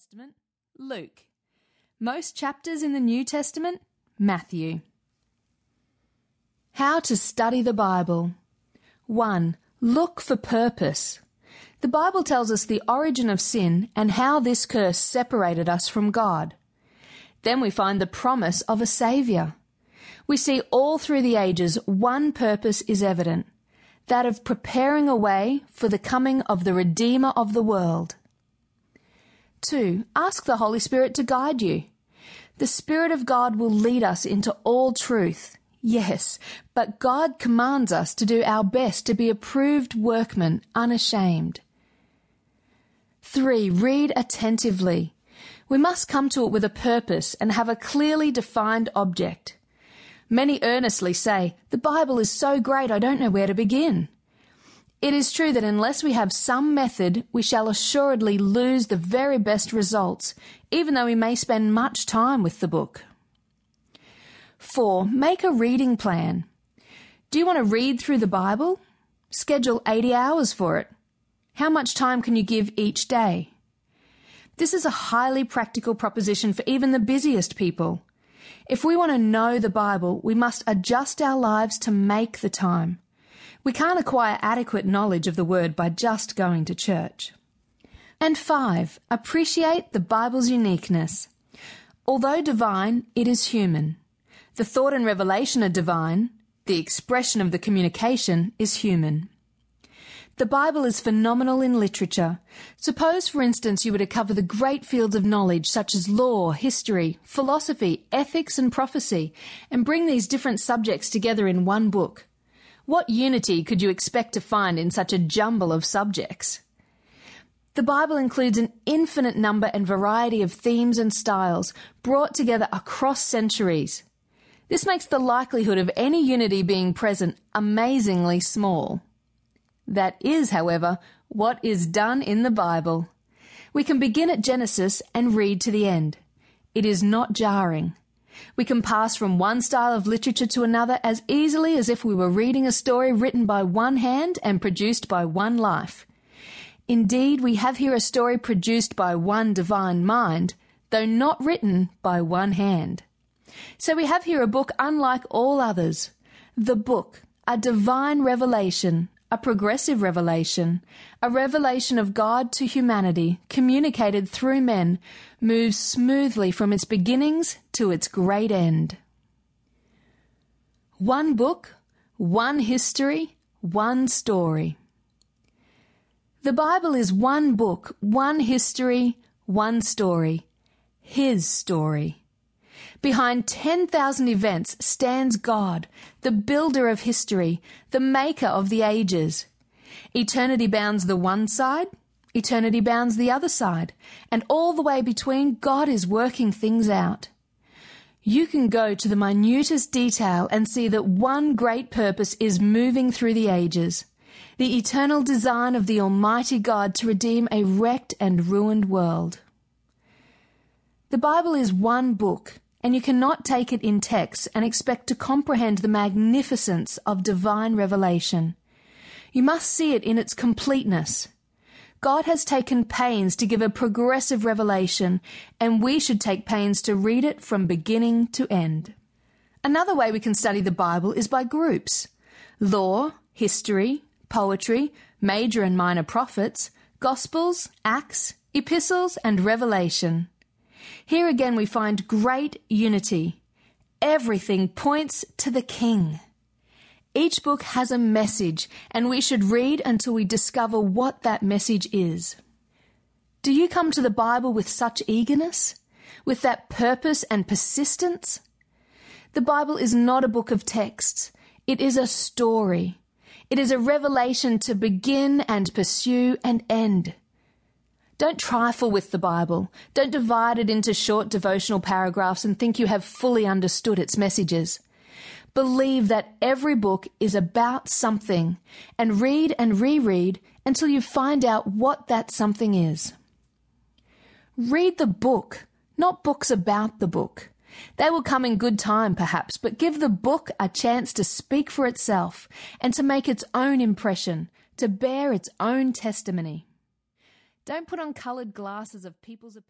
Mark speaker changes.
Speaker 1: Testament? Luke. Most chapters in the New Testament? Matthew. How to study the Bible. 1. Look for purpose. The Bible tells us the origin of sin and how this curse separated us from God. Then we find the promise of a Saviour. We see all through the ages one purpose is evident that of preparing a way for the coming of the Redeemer of the world. 2. Ask the Holy Spirit to guide you. The Spirit of God will lead us into all truth. Yes, but God commands us to do our best to be approved workmen, unashamed. 3. Read attentively. We must come to it with a purpose and have a clearly defined object. Many earnestly say, The Bible is so great I don't know where to begin. It is true that unless we have some method, we shall assuredly lose the very best results, even though we may spend much time with the book. 4. Make a reading plan. Do you want to read through the Bible? Schedule 80 hours for it. How much time can you give each day? This is a highly practical proposition for even the busiest people. If we want to know the Bible, we must adjust our lives to make the time. We can't acquire adequate knowledge of the Word by just going to church. And five, appreciate the Bible's uniqueness. Although divine, it is human. The thought and revelation are divine, the expression of the communication is human. The Bible is phenomenal in literature. Suppose, for instance, you were to cover the great fields of knowledge such as law, history, philosophy, ethics, and prophecy, and bring these different subjects together in one book. What unity could you expect to find in such a jumble of subjects? The Bible includes an infinite number and variety of themes and styles brought together across centuries. This makes the likelihood of any unity being present amazingly small. That is, however, what is done in the Bible. We can begin at Genesis and read to the end. It is not jarring. We can pass from one style of literature to another as easily as if we were reading a story written by one hand and produced by one life. Indeed, we have here a story produced by one divine mind, though not written by one hand. So we have here a book unlike all others. The book, a divine revelation, a progressive revelation, a revelation of God to humanity, communicated through men, moves smoothly from its beginnings to its great end. One book, one history, one story. The Bible is one book, one history, one story. His story. Behind 10,000 events stands God, the builder of history, the maker of the ages. Eternity bounds the one side, eternity bounds the other side, and all the way between, God is working things out. You can go to the minutest detail and see that one great purpose is moving through the ages. The eternal design of the Almighty God to redeem a wrecked and ruined world. The Bible is one book, and you cannot take it in text and expect to comprehend the magnificence of divine revelation. You must see it in its completeness. God has taken pains to give a progressive revelation, and we should take pains to read it from beginning to end. Another way we can study the Bible is by groups law, history, poetry, major and minor prophets, Gospels, Acts, epistles, and Revelation. Here again we find great unity. Everything points to the King. Each book has a message, and we should read until we discover what that message is. Do you come to the Bible with such eagerness? With that purpose and persistence? The Bible is not a book of texts. It is a story. It is a revelation to begin and pursue and end. Don't trifle with the Bible. Don't divide it into short devotional paragraphs and think you have fully understood its messages. Believe that every book is about something and read and reread until you find out what that something is. Read the book, not books about the book. They will come in good time, perhaps, but give the book a chance to speak for itself and to make its own impression, to bear its own testimony. Don't put on coloured glasses of people's opinions.